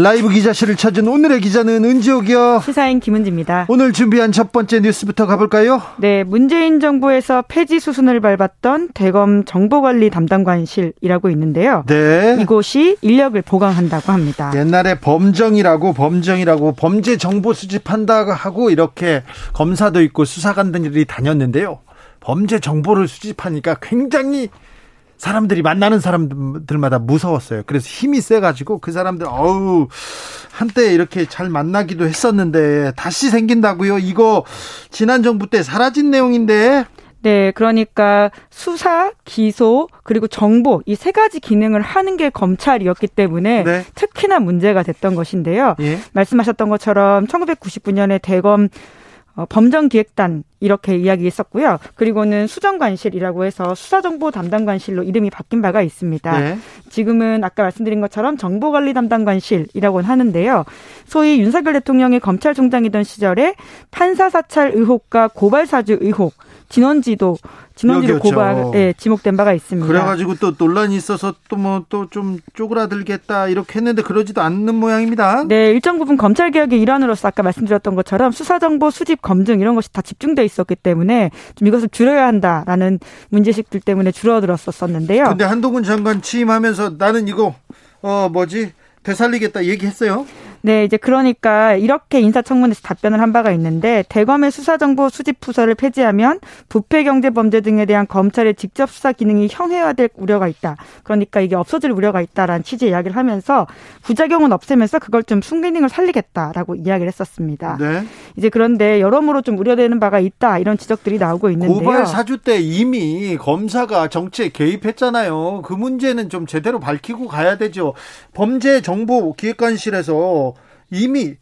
라이브 기자실을 찾은 오늘의 기자는 은지옥이요. 시사인 김은지입니다. 오늘 준비한 첫 번째 뉴스부터 가볼까요? 네, 문재인 정부에서 폐지 수순을 밟았던 대검 정보관리 담당관실이라고 있는데요. 네. 이곳이 인력을 보강한다고 합니다. 옛날에 범정이라고 범정이라고 범죄 정보 수집한다고 하고 이렇게 검사도 있고 수사관들이 다녔는데요. 범죄 정보를 수집하니까 굉장히 사람들이 만나는 사람들마다 무서웠어요. 그래서 힘이 세가지고 그 사람들 어우 한때 이렇게 잘 만나기도 했었는데 다시 생긴다고요. 이거 지난 정부 때 사라진 내용인데. 네, 그러니까 수사, 기소, 그리고 정보 이 세 가지 기능을 하는 게 검찰이었기 때문에 네. 특히나 문제가 됐던 것인데요. 예? 말씀하셨던 것처럼 1999년에 대검 어, 범정기획단 이렇게 이야기했었고요. 그리고는 수정관실이라고 해서 수사정보 담당관실로 이름이 바뀐 바가 있습니다. 네. 지금은 아까 말씀드린 것처럼 정보관리 담당관실이라고 하는데요. 소위 윤석열 대통령이 검찰총장이던 시절에 판사 사찰 의혹과 고발 사주 의혹 진원지도 진원지로 고발 예, 지목된 바가 있습니다. 그래가지고 또 논란이 있어서 또 뭐 또 좀 쪼그라들겠다 이렇게 했는데 그러지도 않는 모양입니다. 네, 일정 부분 검찰 개혁의 일환으로서 아까 말씀드렸던 것처럼 수사 정보 수집 검증 이런 것이 다 집중돼 있었기 때문에 좀 이것을 줄여야 한다라는 문제식들 때문에 줄어들었었는데요. 근데 한동훈 장관 취임하면서 나는 이거 어 뭐지 되살리겠다 얘기했어요. 네, 이제 그러니까 이렇게 인사청문회에서 답변을 한 바가 있는데 대검의 수사정보 수집 부서를 폐지하면 부패 경제 범죄 등에 대한 검찰의 직접 수사 기능이 형해화될 우려가 있다. 그러니까 이게 없어질 우려가 있다라는 취지의 이야기를 하면서 부작용은 없애면서 그걸 좀 순기능을 살리겠다라고 이야기를 했었습니다. 네. 이제 그런데 여러모로 좀 우려되는 바가 있다 이런 지적들이 나오고 있는데요. 고발 사주 때 이미 검사가 정치에 개입했잖아요. 그 문제는 좀 제대로 밝히고 가야 되죠. 범죄 정보 기획관실에서 이미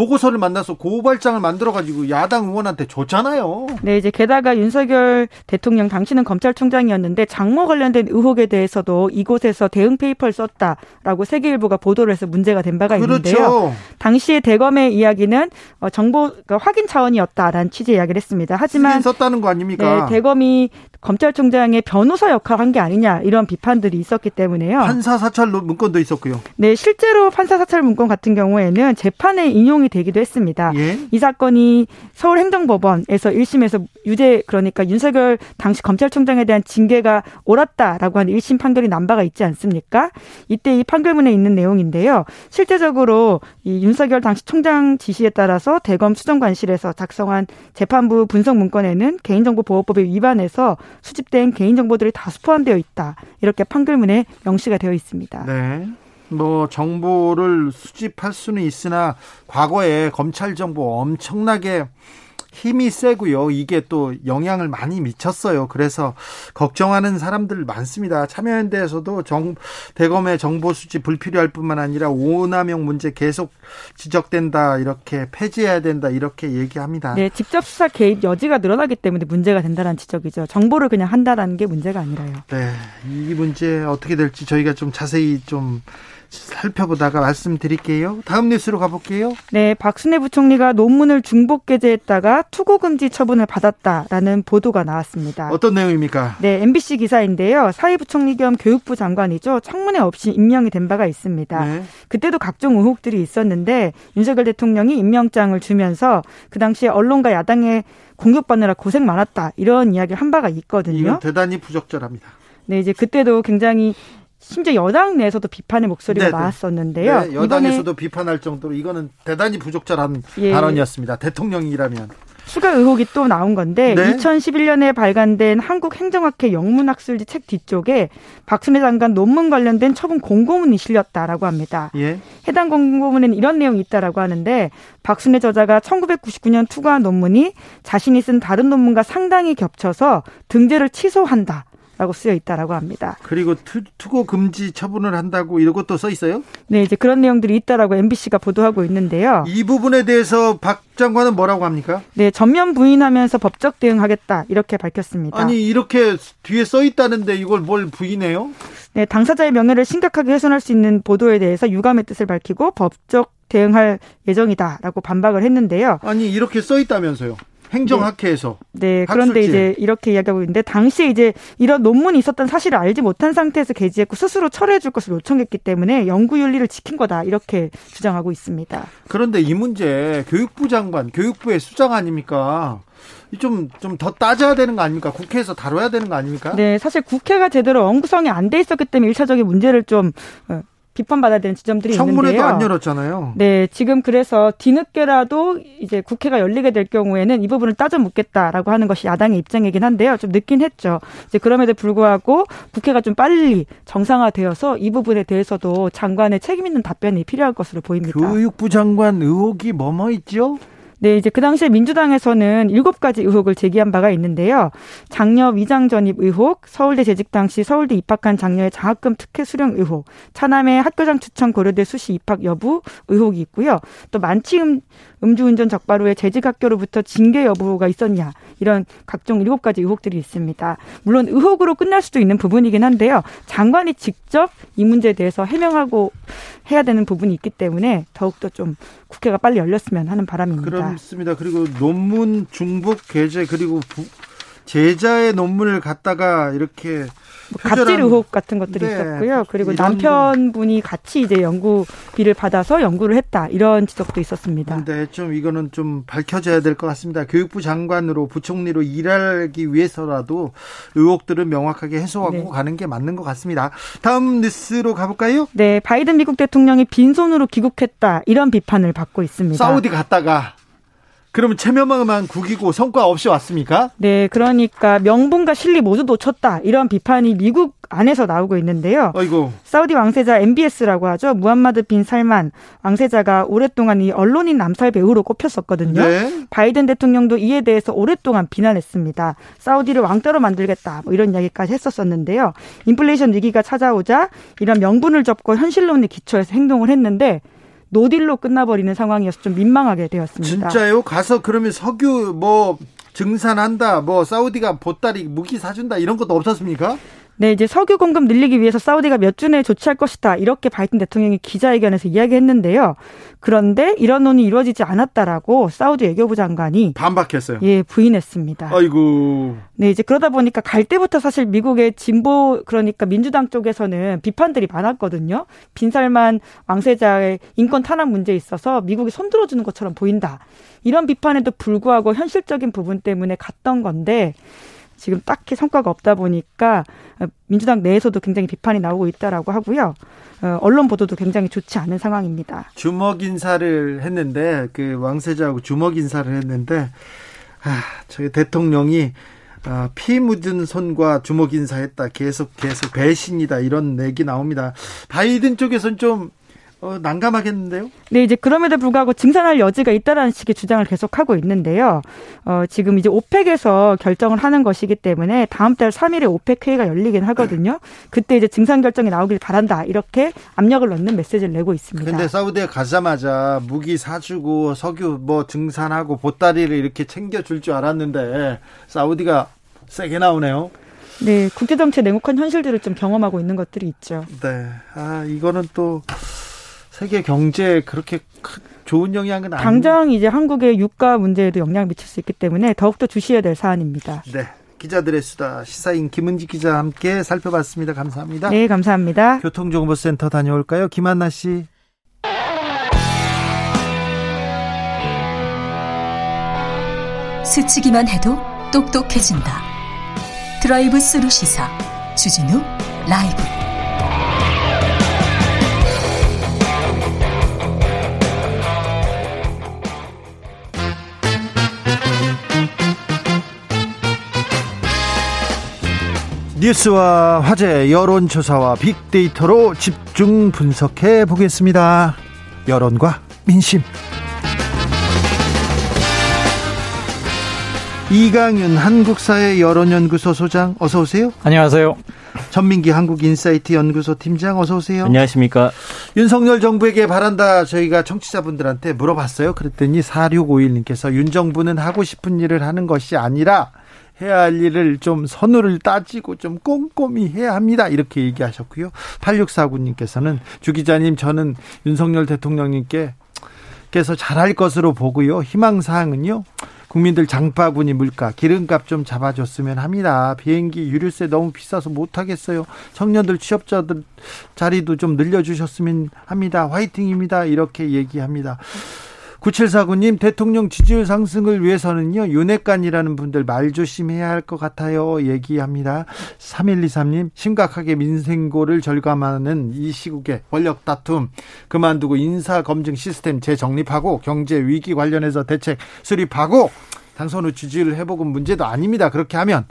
보고서를 만나서 고발장을 만들어가지고 야당 의원한테 줬잖아요. 네, 이제 게다가 윤석열 대통령 당시는 검찰총장이었는데 장모 관련된 의혹에 대해서도 이곳에서 대응 페이퍼를 썼다라고 세계일보가 보도를 해서 문제가 된 바가 그렇죠. 있는데요. 당시에 대검의 이야기는 어, 정보 그러니까 확인 차원이었다라는 취지의 이야기를 했습니다. 하지만 썼다는 거 아닙니까? 네, 대검이 검찰총장의 변호사 역할을 한 게 아니냐 이런 비판들이 있었기 때문에요. 판사 사찰 문건도 있었고요. 네, 실제로 판사 사찰 문건 같은 경우에는 재판에 인용이 되기도 했습니다. 예? 이 사건이 서울행정법원에서 1심에서 유죄 그러니까 윤석열 당시 검찰총장에 대한 징계가 옳았다라고 하는 1심 판결이 난 바가 있지 않습니까? 이때 이 판결문에 있는 내용인데요. 실제적으로 이 윤석열 당시 총장 지시에 따라서 대검 수정관실에서 작성한 재판부 분석 문건에는 개인정보보호법에 위반해서 수집된 개인정보들이 다수 포함되어 있다. 이렇게 판결문에 명시가 되어 있습니다. 네. 뭐 정보를 수집할 수는 있으나 과거에 검찰 정보 엄청나게 힘이 세고요. 이게 또 영향을 많이 미쳤어요. 그래서 걱정하는 사람들 많습니다. 참여연대에서도 정, 대검의 정보 수집 불필요할 뿐만 아니라 오남용 문제 계속 지적된다. 이렇게 폐지해야 된다. 이렇게 얘기합니다. 네, 직접 수사 개입 여지가 늘어나기 때문에 문제가 된다는 지적이죠. 정보를 그냥 한다라는 게 문제가 아니라요. 네, 이 문제 어떻게 될지 저희가 좀 자세히 좀 살펴보다가 말씀드릴게요. 다음 뉴스로 가볼게요. 네, 박순애 부총리가 논문을 중복 게재했다가 투고 금지 처분을 받았다라는 보도가 나왔습니다. 어떤 내용입니까? 네, MBC 기사인데요. 사회부총리 겸 교육부 장관이죠. 청문회 없이 임명이 된 바가 있습니다. 네. 그때도 각종 의혹들이 있었는데 윤석열 대통령이 임명장을 주면서 그 당시에 언론과 야당의 공격받느라 고생 많았다 이런 이야기를 한 바가 있거든요. 이건 대단히 부적절합니다. 네, 이제 그때도 굉장히 심지어 여당 내에서도 비판의 목소리가 네네. 네. 나왔었는데요. 네, 여당에서도 비판할 정도로 이거는 대단히 부적절한 예. 발언이었습니다. 대통령이라면. 추가 의혹이 또 나온 건데 네? 2011년에 발간된 한국행정학회 영문학술지 책 뒤쪽에 박순애 장관 논문 관련된 처분 공고문이 실렸다라고 합니다. 예? 해당 공고문에는 이런 내용이 있다라고 하는데 박순애 저자가 1999년 투고한 논문이 자신이 쓴 다른 논문과 상당히 겹쳐서 등재를 취소한다. 있다라고 쓰여 있다라고 합니다. 그리고 투, 투고 금지 처분을 한다고 이것도 써 있어요? 네, 이제 그런 내용들이 있다라고 MBC가 보도하고 있는데요. 이 부분에 대해서 박 장관은 뭐라고 합니까? 네, 전면 부인하면서 법적 대응하겠다 이렇게 밝혔습니다. 아니 이렇게 뒤에 써 있다는데 이걸 뭘 부인해요? 네, 당사자의 명예를 심각하게 훼손할 수 있는 보도에 대해서 유감의 뜻을 밝히고 법적 대응할 예정이다라고 반박을 했는데요. 아니 이렇게 써 있다면서요? 행정학회에서. 네, 네 그런데 이제 이렇게 이야기하고 있는데 당시에 이제 이런 논문이 있었던 사실을 알지 못한 상태에서 게재했고 스스로 철회해 줄 것을 요청했기 때문에 연구 윤리를 지킨 거다 이렇게 주장하고 있습니다. 그런데 이 문제 교육부 장관, 교육부의 수장 아닙니까? 좀, 좀 더 따져야 되는 거 아닙니까? 국회에서 다뤄야 되는 거 아닙니까? 네, 사실 국회가 제대로 언구성이 안 돼 있었기 때문에 일차적인 문제를 좀 어, 비판받아야 되는 지점들이 청문회도 있는데요. 안 열었잖아요. 네, 지금 그래서 뒤늦게라도 이제 국회가 열리게 될 경우에는 이 부분을 따져 묻겠다라고 하는 것이 야당의 입장이긴 한데요. 좀 늦긴 했죠. 이제 그럼에도 불구하고 국회가 좀 빨리 정상화되어서 이 부분에 대해서도 장관의 책임 있는 답변이 필요할 것으로 보입니다. 교육부 장관 의혹이 뭐뭐 있죠? 네, 이제 그 당시에 민주당에서는 일곱 가지 의혹을 제기한 바가 있는데요. 장녀 위장 전입 의혹, 서울대 재직 당시 서울대 입학한 장녀의 장학금 특혜 수령 의혹, 차남의 학교장 추천 고려대 수시 입학 여부 의혹이 있고요. 또 만취 음, 음주운전 적발 후에 재직 학교로부터 징계 여부가 있었냐 이런 각종 일곱 가지 의혹들이 있습니다. 물론 의혹으로 끝날 수도 있는 부분이긴 한데요. 장관이 직접 이 문제에 대해서 해명하고 해야 되는 부분이 있기 때문에 더욱더 좀 국회가 빨리 열렸으면 하는 바람입니다. 그렇습니다. 그리고 논문 중복 게재 그리고 부, 제자의 논문을 갖다가 이렇게 뭐 갑질 의혹 같은 것들이 네. 있었고요. 그리고 남편분이 같이 이제 연구비를 받아서 연구를 했다 이런 지적도 있었습니다. 네, 좀 이거는 좀 밝혀져야 될 것 같습니다. 교육부 장관으로 부총리로 일하기 위해서라도 의혹들은 명확하게 해소하고 네. 가는 게 맞는 것 같습니다. 다음 뉴스로 가볼까요? 네, 바이든 미국 대통령이 빈손으로 귀국했다 이런 비판을 받고 있습니다. 사우디 갔다가 그러면 체면만 국이고 성과 없이 왔습니까? 네, 그러니까 명분과 실리 모두 놓쳤다 이런 비판이 미국 안에서 나오고 있는데요. 아이고. 사우디 왕세자 MBS라고 하죠. 무함마드 빈 살만 왕세자가 오랫동안 이 언론인 남살 배우로 꼽혔었거든요. 네. 바이든 대통령도 이에 대해서 오랫동안 비난했습니다. 사우디를 왕따로 만들겠다 뭐 이런 이야기까지 했었었는데요. 인플레이션 위기가 찾아오자 이런 명분을 접고 현실론에 기초해서 행동을 했는데 노딜로 끝나버리는 상황이어서 좀 민망하게 되었습니다. 진짜요? 가서 그러면 석유 뭐 증산한다, 뭐 사우디가 보따리 무기 사준다 이런 것도 없었습니까? 네, 이제 석유 공급 늘리기 위해서 사우디가 몇 주 내에 조치할 것이다. 이렇게 바이든 대통령이 기자회견에서 이야기했는데요. 그런데 이런 논의 이루어지지 않았다라고 사우디 외교부 장관이 반박했어요. 예, 부인했습니다. 아이고. 네, 이제 그러다 보니까 갈 때부터 사실 미국의 진보 그러니까 민주당 쪽에서는 비판들이 많았거든요. 빈살만 왕세자의 인권 탄압 문제에 있어서 미국이 손들어 주는 것처럼 보인다. 이런 비판에도 불구하고 현실적인 부분 때문에 갔던 건데 지금 딱히 성과가 없다 보니까 민주당 내에서도 굉장히 비판이 나오고 있다라고 하고요. 어, 언론 보도도 굉장히 좋지 않은 상황입니다. 주먹 인사를 했는데 그 왕세자하고 주먹 인사를 했는데 아, 저희 대통령이 아, 피 묻은 손과 주먹 인사했다. 계속 계속 배신이다. 이런 얘기 나옵니다. 바이든 쪽에서는 좀 어, 난감하겠는데요? 네, 이제 그럼에도 불구하고 증산할 여지가 있다라는 식의 주장을 계속하고 있는데요. 어, 지금 이제 오펙에서 결정을 하는 것이기 때문에 다음 달 3일에 오펙 회의가 열리긴 하거든요. 그때 이제 증산 결정이 나오길 바란다. 이렇게 압력을 넣는 메시지를 내고 있습니다. 근데 사우디에 가자마자 무기 사주고 석유 뭐 증산하고 보따리를 이렇게 챙겨줄 줄 알았는데 사우디가 세게 나오네요. 네, 국제 정치 냉혹한 현실들을 좀 경험하고 있는 것들이 있죠. 네. 아, 이거는 또 세계 경제에 그렇게 좋은 영향은 아니 당장 이제 한국의 유가 문제에도 영향을 미칠 수 있기 때문에 더욱더 주시해야 될 사안입니다. 네. 기자들의 수다 시사인 김은지 기자 함께 살펴봤습니다. 감사합니다. 네, 감사합니다. 교통정보센터 다녀올까요? 김한나 씨. 스치기만 해도 똑똑해진다. 드라이브 스루 시사 주진우 라이브. 뉴스와 화제, 여론조사와 빅데이터로 집중 분석해 보겠습니다. 여론과 민심. 이강윤 한국사회 여론연구소 소장 어서 오세요. 안녕하세요. 전민기 한국인사이트 연구소 팀장 어서 오세요. 안녕하십니까. 윤석열 정부에게 바란다 저희가 청취자분들한테 물어봤어요. 그랬더니 4651님께서 윤 정부는 하고 싶은 일을 하는 것이 아니라 해야 할 일을 좀 선우를 따지고 좀 꼼꼼히 해야 합니다. 이렇게 얘기하셨고요. 8649님께서는 주 기자님 저는 윤석열 대통령님께 께서 잘할 것으로 보고요. 희망 사항은요. 국민들 장바구니 물가 기름값 좀 잡아줬으면 합니다. 비행기 유류세 너무 비싸서 못하겠어요. 청년들 취업자들 자리도 좀 늘려주셨으면 합니다. 화이팅입니다. 이렇게 얘기합니다. 9749님 대통령 지지율 상승을 위해서는요 윤핵관이라는 분들 말 조심해야 할 것 같아요. 얘기합니다. 3123님 심각하게 민생고를 절감하는 이 시국에 권력 다툼. 그만두고 인사검증 시스템 재정립하고 경제 위기 관련해서 대책 수립하고 당선 후 지지율 회복은 문제도 아닙니다. 그렇게 하면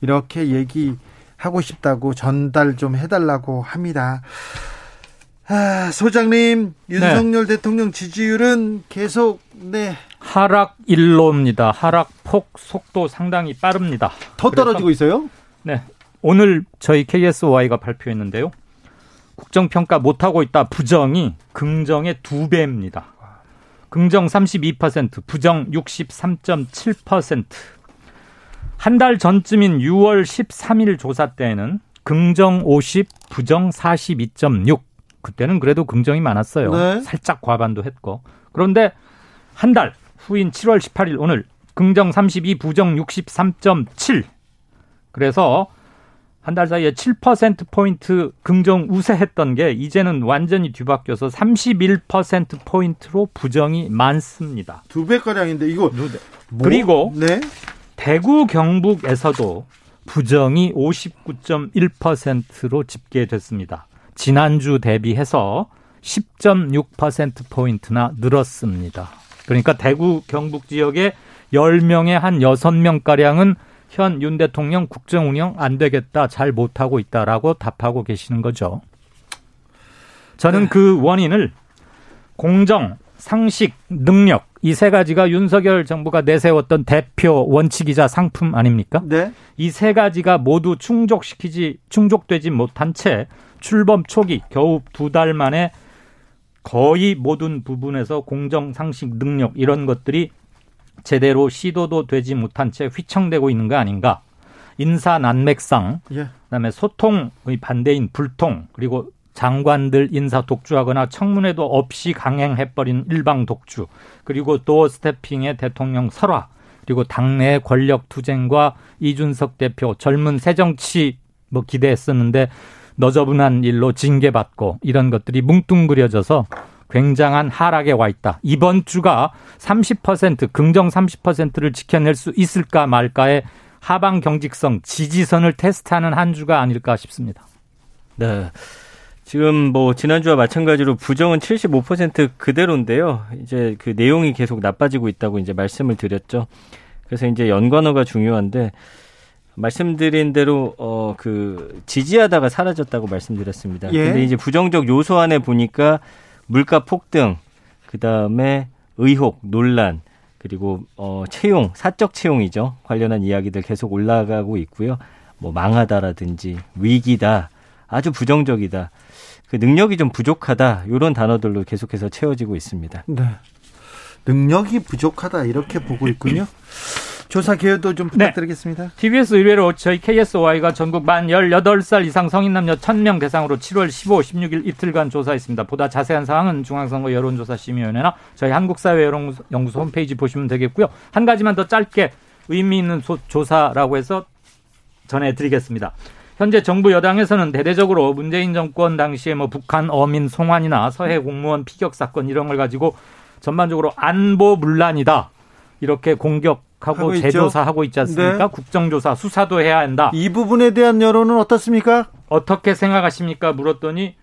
이렇게 얘기하고 싶다고 전달 좀 해달라고 합니다 아, 소장님, 윤석열 네. 대통령 지지율은 계속 네 하락 일로입니다. 하락폭 속도 상당히 빠릅니다. 더 떨어지고 있어요? 네. 오늘 저희 KSY가 발표했는데요. 국정평가 못하고 있다 부정이 긍정의 두 배입니다. 긍정 32%, 부정 63.7%. 한 달 전쯤인 6월 13일 조사 때에는 긍정 50, 부정 42.6. 그때는 그래도 긍정이 많았어요. 네. 살짝 과반도 했고. 그런데 한 달 후인 7월 18일 오늘 긍정 32, 부정 63.7. 그래서 한 달 사이에 7%포인트 긍정 우세했던 게 이제는 완전히 뒤바뀌어서 31%포인트로 부정이 많습니다. 두 배가량인데 이거. 뭐? 그리고 네? 대구 경북에서도 부정이 59.1%로 집계됐습니다. 지난주 대비해서 10.6%포인트나 늘었습니다. 그러니까 대구 경북 지역의 10명의 한 6명가량은 현 윤 대통령 국정 운영 안 되겠다, 잘 못하고 있다라고 답하고 계시는 거죠. 저는 네. 그 원인을 공정, 상식, 능력 이 세 가지가 윤석열 정부가 내세웠던 대표 원칙이자 상품 아닙니까? 네. 이 세 가지가 모두 충족시키지 충족되지 못한 채 출범 초기 겨우 두 달 만에 거의 모든 부분에서 공정 상식 능력 이런 것들이 제대로 시도도 되지 못한 채 휘청되고 있는 거 아닌가? 인사 난맥상, 예. 그다음에 소통의 반대인 불통, 그리고 장관들 인사 독주하거나 청문회도 없이 강행해버린 일방 독주, 그리고 또 스태핑의 대통령 설화, 그리고 당내 권력 투쟁과 이준석 대표 젊은 새정치 뭐 기대했었는데 너저분한 일로 징계받고 이런 것들이 뭉뚱그려져서 굉장한 하락에 와 있다. 이번 주가 30% 긍정 30%를 지켜낼 수 있을까 말까의 하방 경직성 지지선을 테스트하는 한 주가 아닐까 싶습니다. 네. 지금 뭐 지난주와 마찬가지로 부정은 75% 그대로인데요. 이제 그 내용이 계속 나빠지고 있다고 이제 말씀을 드렸죠. 그래서 이제 연관어가 중요한데 말씀드린 대로 어 그 지지하다가 사라졌다고 말씀드렸습니다. 예. 근데 이제 부정적 요소 안에 보니까 물가 폭등, 그다음에 의혹, 논란, 그리고 어 채용, 사적 채용이죠. 관련한 이야기들 계속 올라가고 있고요. 뭐 망하다라든지 위기다, 아주 부정적이다. 그 능력이 좀 부족하다. 이런 단어들로 계속해서 채워지고 있습니다. 네. 능력이 부족하다 이렇게 보고 있군요. 조사 개요도 좀 네. 부탁드리겠습니다. 네. TBS 의뢰로 저희 KSY가 전국 만 18살 이상 성인 남녀 1000명 대상으로 7월 15, 16일 이틀간 조사했습니다. 보다 자세한 사항은 중앙선거 여론조사심의위원회나 저희 한국사회 여론연구소 홈페이지 보시면 되겠고요. 한 가지만 더 짧게 의미 있는 조사라고 해서 전해드리겠습니다. 현재 정부 여당에서는 대대적으로 문재인 정권 당시에 뭐 북한 어민 송환이나 서해 공무원 피격 사건 이런 걸 가지고 전반적으로 안보 문란이다. 이렇게 공격하고 재조사하고 있지 않습니까? 네. 국정조사 수사도 해야 한다. 이 부분에 대한 여론은 어떻습니까? 어떻게 생각하십니까? 물었더니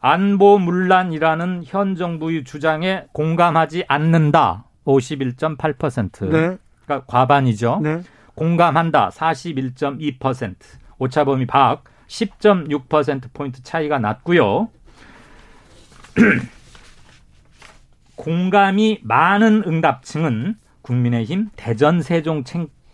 안보 문란이라는 현 정부의 주장에 공감하지 않는다. 51.8%. 네. 그러니까 과반이죠. 네. 공감한다. 41.2%. 오차범위 박 10.6%포인트 차이가 났고요. 공감이 많은 응답층은 국민의힘 대전 세종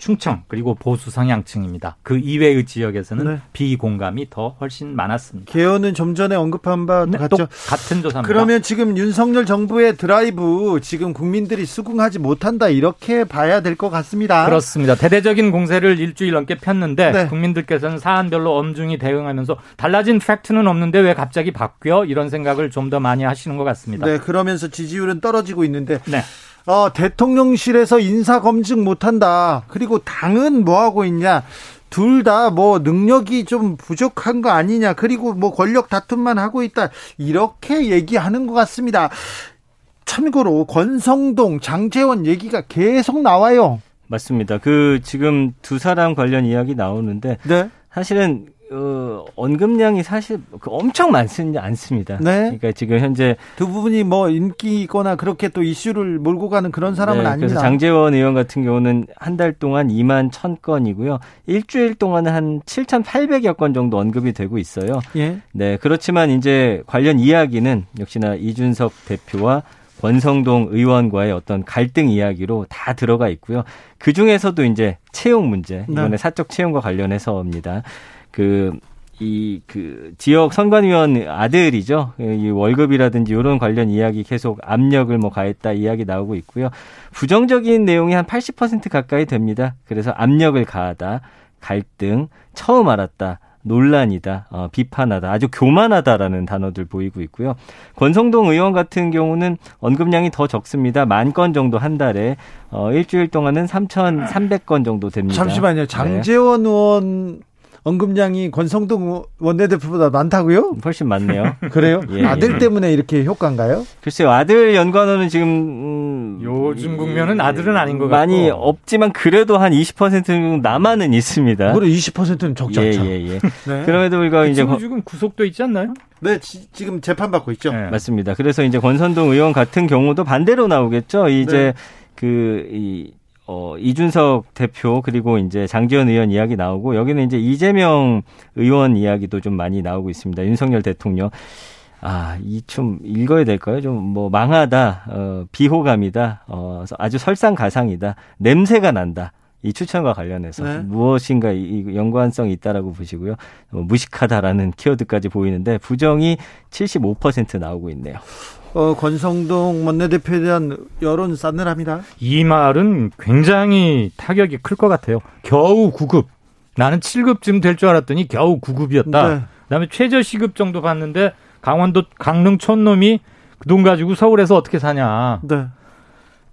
충청 그리고 보수 성향층입니다. 그 이외의 지역에서는 네. 비공감이 더 훨씬 많았습니다. 개헌은 좀 전에 언급한 바 네, 같죠. 같은 조사입니다. 그러면 지금 윤석열 정부의 드라이브 지금 국민들이 수긍하지 못한다 이렇게 봐야 될 것 같습니다. 그렇습니다. 대대적인 공세를 일주일 넘게 폈는데 네. 국민들께서는 사안별로 엄중히 대응하면서 달라진 팩트는 없는데 왜 갑자기 바뀌어 이런 생각을 좀 더 많이 하시는 것 같습니다. 네, 그러면서 지지율은 떨어지고 있는데 네. 어, 대통령실에서 인사 검증 못한다. 그리고 당은 뭐 하고 있냐? 둘 다 뭐 능력이 좀 부족한 거 아니냐. 그리고 뭐 권력 다툼만 하고 있다. 이렇게 얘기하는 것 같습니다. 참고로 권성동, 장재원 얘기가 계속 나와요. 맞습니다. 그 지금 두 사람 관련 이야기 나오는데 네. 사실은 어, 언급량이 사실 그 엄청 많지 않습니다. 네. 그러니까 지금 현재 두 부분이 뭐 인기거나 그렇게 또 이슈를 몰고 가는 그런 사람은 네, 아닙니다. 그래서 장재원 의원 같은 경우는 한 달 동안 2만 1천 건이고요. 일주일 동안은 한 7,800여 건 정도 언급이 되고 있어요. 예. 네. 그렇지만 이제 관련 이야기는 역시나 이준석 대표와 권성동 의원과의 어떤 갈등 이야기로 다 들어가 있고요. 그 중에서도 이제 채용 문제, 이번에 네. 사적 채용과 관련해서입니다. 그, 이, 그, 지역 선관위원 아들이죠. 이 월급이라든지 이런 관련 이야기 계속 압력을 뭐 가했다 이야기 나오고 있고요. 부정적인 내용이 한 80% 가까이 됩니다. 그래서 압력을 가하다, 갈등, 처음 알았다, 논란이다, 어, 비판하다, 아주 교만하다라는 단어들 보이고 있고요. 권성동 의원 같은 경우는 언급량이 더 적습니다. 만 건 정도 한 달에 어, 일주일 동안은 3,300건 정도 됩니다. 잠시만요. 네. 장재원 네. 의원 언급량이 권성동 원내대표보다 많다고요? 훨씬 많네요. 그래요? 예, 아들 예. 때문에 이렇게 효과인가요? 글쎄요. 아들 연관어는 지금 음, 요즘 국면은 아들은 아닌 것 같고 많이 없지만 그래도 한 20% 남아는 있습니다. 그래 20%는 적지 않죠. 예, 예, 예. 네. 그럼에도 불구하고 그 이제 지금 구속도 있지 않나요? 네, 지, 금 재판 받고 있죠. 네. 맞습니다. 그래서 이제 권선동 의원 같은 경우도 반대로 나오겠죠. 이제 네. 그이 어, 이준석 대표 그리고 이제 장지원 의원 이야기 나오고 여기는 이제 이재명 의원 이야기도 좀 많이 나오고 있습니다. 윤석열 대통령. 아, 이 좀 읽어야 될까요? 좀 뭐 망하다, 어, 비호감이다, 어, 아주 설상가상이다, 냄새가 난다. 이 추천과 관련해서 네. 무엇인가 이 연관성이 있다라고 보시고요. 뭐 무식하다라는 키워드까지 보이는데 부정이 75% 나오고 있네요. 어, 권성동 원내대표에 대한 여론 싸늘합니다. 이 말은 굉장히 타격이 클 것 같아요. 겨우 9급. 나는 7급쯤 될 줄 알았더니 겨우 9급이었다. 네. 그다음에 최저 시급 정도 받는데 강원도 강릉 촌놈이 그 돈 가지고 서울에서 어떻게 사냐. 네.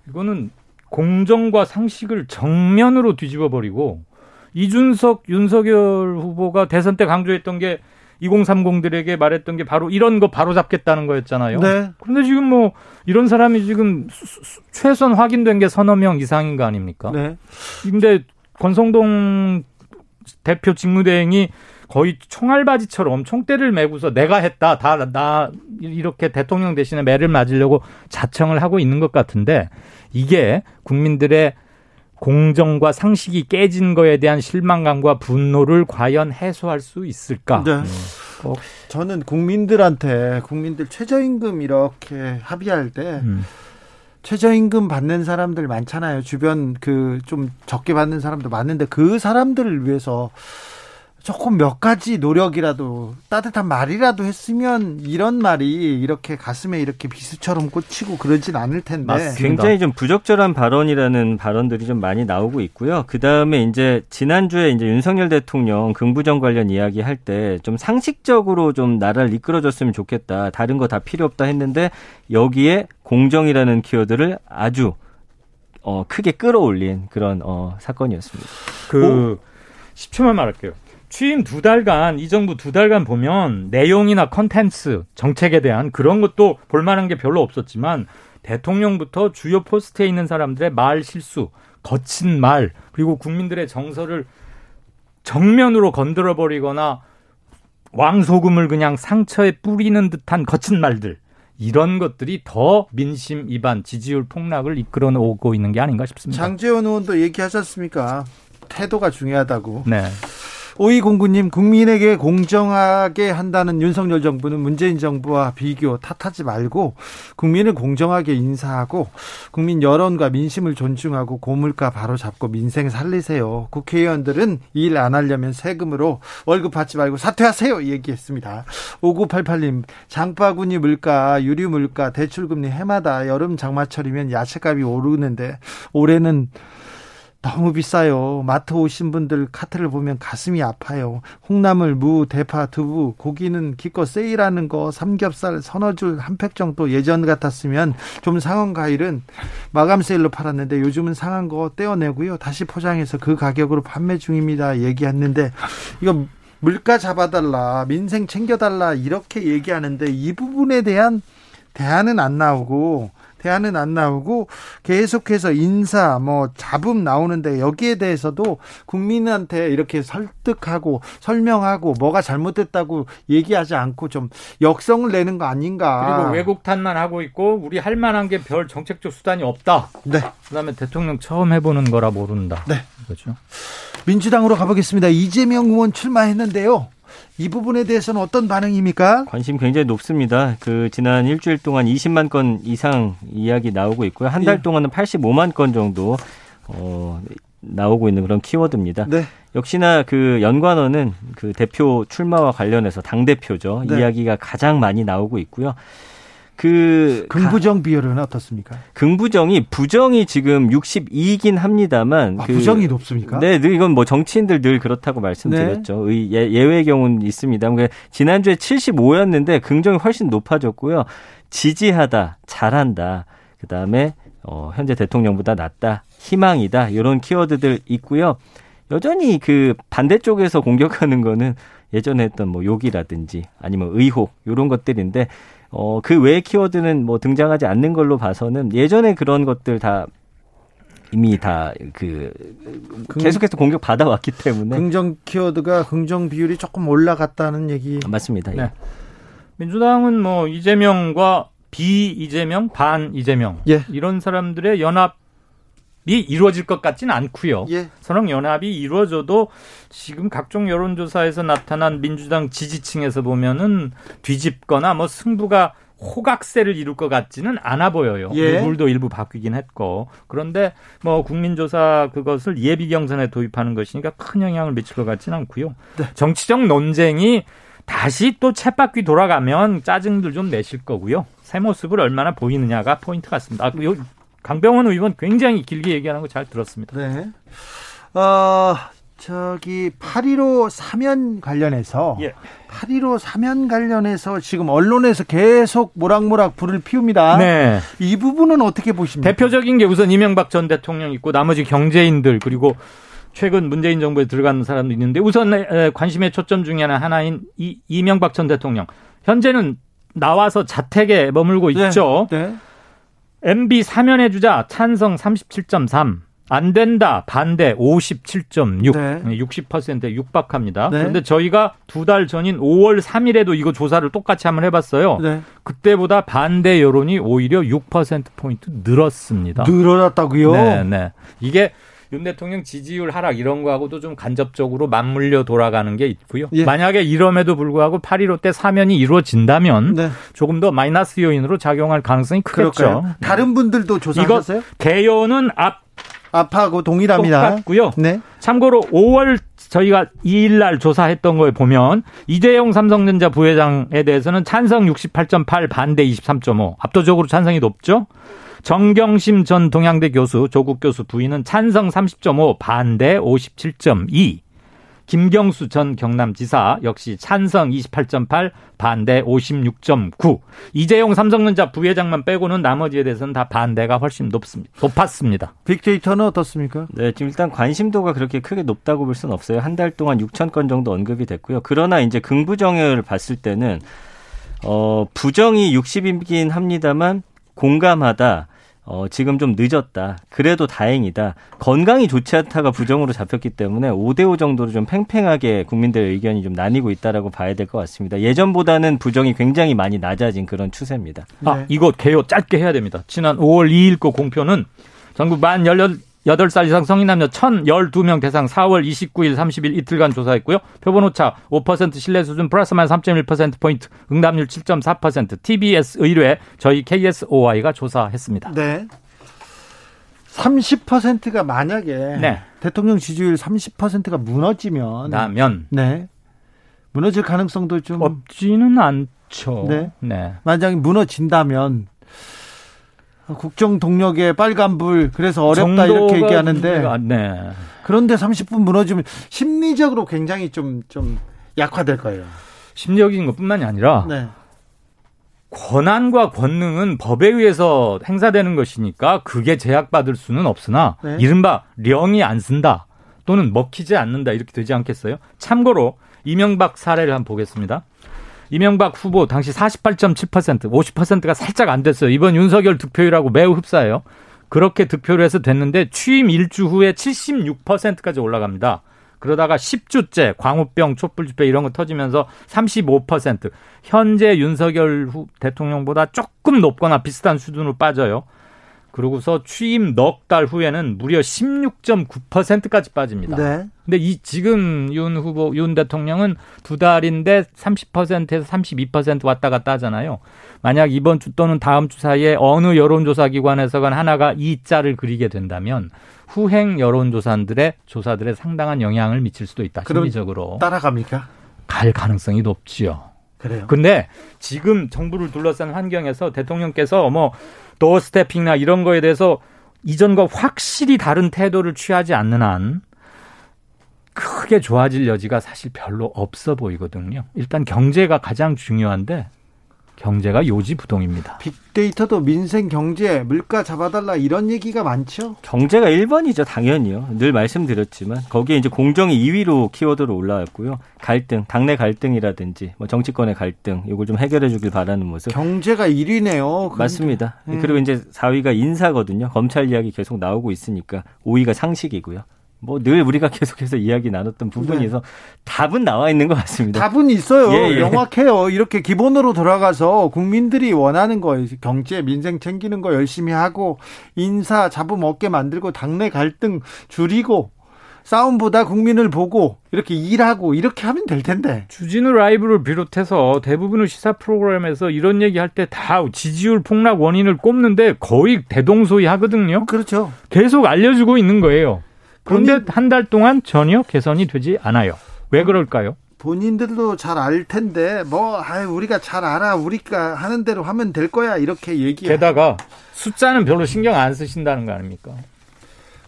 이거는 공정과 상식을 정면으로 뒤집어 버리고 이준석 윤석열 후보가 대선 때 강조했던 게 2030들에게 말했던 게 바로 이런 거 바로 잡겠다는 거였잖아요. 네. 그런데 지금 뭐 이런 사람이 지금 최선 확인된 게 서너 명 이상인 거 아닙니까? 네. 근데 권성동 대표 직무대행이 거의 총알바지처럼 총대를 메고서 내가 했다. 다 나 이렇게 대통령 대신에 매를 맞으려고 자청을 하고 있는 것 같은데 이게 국민들의 공정과 상식이 깨진 거에 대한 실망감과 분노를 과연 해소할 수 있을까? 네. 어. 저는 국민들한테 국민들 최저임금 이렇게 합의할 때 음. 최저임금 받는 사람들 많잖아요. 주변 그 좀 적게 받는 사람도 많은데 그 사람들을 위해서 조금 몇 가지 노력이라도 따뜻한 말이라도 했으면 이런 말이 이렇게 가슴에 이렇게 비수처럼 꽂히고 그러진 않을 텐데 맞습니다. 굉장히 좀 부적절한 발언이라는 발언들이 좀 많이 나오고 있고요. 그 다음에 이제 지난주에 이제 윤석열 대통령 긍부정 관련 이야기 할 때 좀 상식적으로 좀 나라를 이끌어줬으면 좋겠다. 다른 거 다 필요 없다 했는데 여기에 공정이라는 키워드를 아주 어, 크게 끌어올린 그런 어, 사건이었습니다. 그 오. 10초만 말할게요. 취임 두 달간 이 정부 두 달간 보면 내용이나 컨텐츠 정책에 대한 그런 것도 볼만한 게 별로 없었지만 대통령부터 주요 포스트에 있는 사람들의 말 실수, 거친 말 그리고 국민들의 정서를 정면으로 건드려 버리거나 왕소금을 그냥 상처에 뿌리는 듯한 거친 말들 이런 것들이 더 민심 이반 지지율 폭락을 이끌어 오고 있는 게 아닌가 싶습니다. 장재원 의원도 얘기하셨습니까? 태도가 중요하다고. 네. 오이공구님 국민에게 공정하게 한다는 윤석열 정부는 문재인 정부와 비교 탓하지 말고 국민을 공정하게 인사하고 국민 여론과 민심을 존중하고 고물가 바로 잡고 민생 살리세요. 국회의원들은 일 안 하려면 세금으로 월급 받지 말고 사퇴하세요. 얘기했습니다. 5988님 장바구니 물가 유류 물가 대출금리 해마다 여름 장마철이면 야채값이 오르는데 올해는 너무 비싸요. 마트 오신 분들 카트를 보면 가슴이 아파요. 콩나물, 무, 대파, 두부, 고기는 기껏 세일하는 거, 삼겹살 서너 줄 한 팩 정도 예전 같았으면 좀 상한 과일은 마감 세일로 팔았는데 요즘은 상한 거 떼어내고요. 다시 포장해서 그 가격으로 판매 중입니다. 얘기했는데 이거 물가 잡아달라, 민생 챙겨달라 이렇게 얘기하는데 이 부분에 대한 대안은 안 나오고 대안은 안 나오고 계속해서 인사 뭐 잡음 나오는데 여기에 대해서도 국민한테 이렇게 설득하고 설명하고 뭐가 잘못됐다고 얘기하지 않고 좀 역성을 내는 거 아닌가. 그리고 외국 탓만 하고 있고 우리 할 만한 게 별 정책적 수단이 없다. 네. 그다음에 대통령 처음 해보는 거라 모른다. 네. 그렇죠. 민주당으로 가보겠습니다. 이재명 의원 출마했는데요. 이 부분에 대해서는 어떤 반응입니까? 관심 굉장히 높습니다. 그 지난 일주일 동안 20만 건 이상 이야기 나오고 있고요. 한달 예. 동안은 85만 건 정도 어 나오고 있는 그런 키워드입니다. 네. 역시나 그 연관어는 그 대표 출마와 관련해서 당 대표죠. 네. 이야기가 가장 많이 나오고 있고요. 그 긍부정 비율은 어떻습니까? 긍부정이 부정이 지금 62이긴 합니다만 아, 그, 부정이 높습니까? 네, 이건 뭐 정치인들 늘 그렇다고 말씀드렸죠. 네. 예, 예외 경우는 있습니다. 그러니까 지난주에 75였는데 긍정이 훨씬 높아졌고요. 지지하다, 잘한다. 그다음에 어, 현재 대통령보다 낫다, 희망이다. 이런 키워드들 있고요. 여전히 그 반대쪽에서 공격하는 거는 예전에 했던 뭐 욕이라든지 아니면 의혹 이런 것들인데 어, 그 외의 키워드는 뭐 등장하지 않는 걸로 봐서는 예전에 그런 것들 다 이미 다 그 계속해서 공격 받아왔기 때문에 긍정 키워드가 긍정 비율이 조금 올라갔다는 얘기 맞습니다. 네. 민주당은 뭐 이재명과 비 이재명, 반 이재명 예. 이런 사람들의 연합 이 이루어질 것 같지는 않고요. 예. 선언 연합이 이루어져도 지금 각종 여론조사에서 나타난 민주당 지지층에서 보면은 뒤집거나 뭐 승부가 호각세를 이룰 것 같지는 않아 보여요. 예. 룰도 일부 바뀌긴 했고 그런데 뭐 국민조사 그것을 예비 경선에 도입하는 것이니까 큰 영향을 미칠 것 같지는 않고요. 네. 정치적 논쟁이 다시 또 챗바퀴 돌아가면 짜증들 좀 내실 거고요. 새 모습을 얼마나 보이느냐가 포인트 같습니다. 아, 강병원 의원 굉장히 길게 얘기하는 거 잘 들었습니다. 네. 어, 저기 8.15 사면 관련해서 예. 8.15 사면 관련해서 지금 언론에서 계속 모락모락 불을 피웁니다. 네. 이 부분은 어떻게 보십니까? 대표적인 게 우선 이명박 전 대통령 있고 나머지 경제인들 그리고 최근 문재인 정부에 들어간 사람도 있는데 우선 관심의 초점 중에 하나인 이, 이명박 전 대통령 현재는 나와서 자택에 머물고 네. 있죠. 네. MB 사면해 주자 찬성 37.3. 안 된다 반대 57.6 네. 60%에 육박합니다. 네. 그런데 저희가 두 달 전인 5월 3일에도 이거 조사를 똑같이 한번 해봤어요. 네. 그때보다 반대 여론이 오히려 6% 포인트 늘었습니다. 늘어났다고요? 네, 네. 이게 윤 대통령 지지율 하락 이런 거하고도 좀 간접적으로 맞물려 돌아가는 게 있고요. 예. 만약에 이럼에도 불구하고 8.15 때 사면이 이루어진다면 네. 조금 더 마이너스 요인으로 작용할 가능성이 크겠죠. 그럴까요? 네. 다른 분들도 조사하셨어요? 이거 개요는 앞 앞하고 동일합니다. 똑같고요. 네. 참고로 5월 저희가 2일 날 조사했던 거에 보면 이재용 삼성전자 부회장에 대해서는 찬성 68.8 반대 23.5 압도적으로 찬성이 높죠. 정경심 전 동양대 교수, 조국 교수 부인은 찬성 30.5, 반대 57.2. 김경수 전 경남지사 역시 찬성 28.8, 반대 56.9. 이재용 삼성전자 부회장만 빼고는 나머지에 대해서는 다 반대가 훨씬 높습니다. 높았습니다. 빅데이터는 어떻습니까? 네, 지금 일단 관심도가 그렇게 크게 높다고 볼 수는 없어요. 한 달 동안 6천 건 정도 언급이 됐고요. 그러나 이제 긍부정을 봤을 때는 어, 부정이 60이긴 합니다만 공감하다. 어, 지금 좀 늦었다. 그래도 다행이다. 건강이 좋지 않다가 부정으로 잡혔기 때문에 5대5 정도로 좀 팽팽하게 국민들의 의견이 좀 나뉘고 있다라고 봐야 될 것 같습니다. 예전보다는 부정이 굉장히 많이 낮아진 그런 추세입니다. 아, 네. 이거 개요 짧게 해야 됩니다. 지난 5월 2일 거 공표는 전국 만 18, 18살 이상 성인 남녀 1,012명 대상 4월 29일, 30일 이틀간 조사했고요. 표본 오차 5% 신뢰 수준 플러스 마이너스 3.1% 포인트, 응답률 7.4%, TBS 의뢰 저희 KSOI가 조사했습니다. 네. 30%가 만약에 네. 대통령 지지율 30%가 무너지면 나면 네. 무너질 가능성도 좀 없지는 않죠. 네. 네. 만약에 무너진다면 국정 동력의 빨간불 그래서 어렵다 이렇게 얘기하는데 네. 그런데 30분 무너지면 심리적으로 굉장히 좀좀 좀 약화될 거예요. 심리적인 것뿐만이 아니라 네. 권한과 권능은 법에 의해서 행사되는 것이니까 그게 제약받을 수는 없으나 네. 이른바 령이 안 쓴다 또는 먹히지 않는다 이렇게 되지 않겠어요? 참고로 이명박 사례를 한번 보겠습니다. 이명박 후보 당시 48.7% 50%가 살짝 안 됐어요. 이번 윤석열 득표율하고 매우 흡사해요. 그렇게 득표를 해서 됐는데 취임 일주 후에 76%까지 올라갑니다. 그러다가 10주째 광우병, 촛불 집회 이런 거 터지면서 35% 현재 윤석열 후 대통령보다 조금 높거나 비슷한 수준으로 빠져요. 그러고서 취임 넉 달 후에는 무려 16.9%까지 빠집니다. 네. 근데 이 지금 윤 후보 윤 대통령은 두 달인데 30%에서 32% 왔다 갔다 하잖아요. 만약 이번 주 또는 다음 주 사이에 어느 여론조사 기관에서건 하나가 이 자를 그리게 된다면 후행 여론조사들의 조사들의 상당한 영향을 미칠 수도 있다. 심리적으로 따라갑니까? 갈 가능성이 높지요. 그래요. 근데 지금 정부를 둘러싼 환경에서 대통령께서 뭐 도어스태핑이나 이런 거에 대해서 이전과 확실히 다른 태도를 취하지 않는 한 크게 좋아질 여지가 사실 별로 없어 보이거든요. 일단 경제가 가장 중요한데 경제가 요지부동입니다. 빅데이터도 민생 경제, 물가 잡아달라 이런 얘기가 많죠? 경제가 1번이죠, 당연히요. 늘 말씀드렸지만 거기에 이제 공정이 2위로 키워드로 올라왔고요. 갈등, 당내 갈등이라든지 뭐 정치권의 갈등 이걸 좀 해결해 주길 바라는 모습. 경제가 1위네요. 맞습니다. 음. 그리고 이제 4위가 인사거든요. 검찰 이야기 계속 나오고 있으니까 5위가 상식이고요. 뭐 늘 우리가 계속해서 이야기 나눴던 부분에서 네. 답은 나와 있는 것 같습니다. 답은 있어요. 예, 예. 명확해요. 이렇게 기본으로 돌아가서 국민들이 원하는 거 경제 민생 챙기는 거 열심히 하고 인사 잡음 없게 만들고 당내 갈등 줄이고 싸움보다 국민을 보고 이렇게 일하고 이렇게 하면 될 텐데. 주진우 라이브를 비롯해서 대부분의 시사 프로그램에서 이런 얘기 할 때 다 지지율 폭락 원인을 꼽는데 거의 대동소이 하거든요. 그렇죠. 계속 알려주고 있는 거예요. 그런데 한 달 동안 전혀 개선이 되지 않아요. 왜 그럴까요? 본인들도 잘 알 텐데 뭐 아유, 우리가 잘 알아 우리가 하는 대로 하면 될 거야 이렇게 얘기. 게다가 숫자는 별로 신경 안 쓰신다는 거 아닙니까?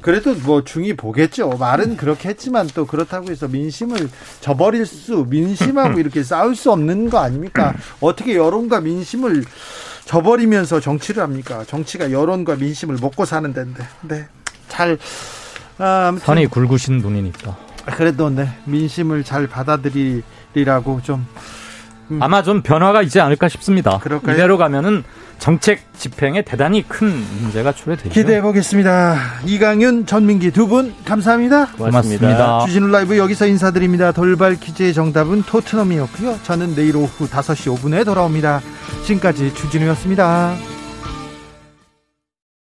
그래도 뭐 중이 보겠죠. 말은 그렇게 했지만 또 그렇다고 해서 민심을 저버릴 수 민심하고 이렇게 싸울 수 없는 거 아닙니까? 어떻게 여론과 민심을 저버리면서 정치를 합니까? 정치가 여론과 민심을 먹고 사는 데인데. 네. 잘 아, 선이 굵으신 분이니까. 그래도 네 민심을 잘 받아들이라고 좀 음. 아마 좀 변화가 있지 않을까 싶습니다. 그럴까요? 이대로 가면은 정책 집행에 대단히 큰 문제가 초래되죠. 기대해 보겠습니다. 이강윤, 전민기 두 분 감사합니다. 고맙습니다. 고맙습니다. 주진우 라이브 여기서 인사드립니다. 돌발 퀴즈의 정답은 토트넘이었고요. 저는 내일 오후 5시 5분에 돌아옵니다. 지금까지 주진우였습니다.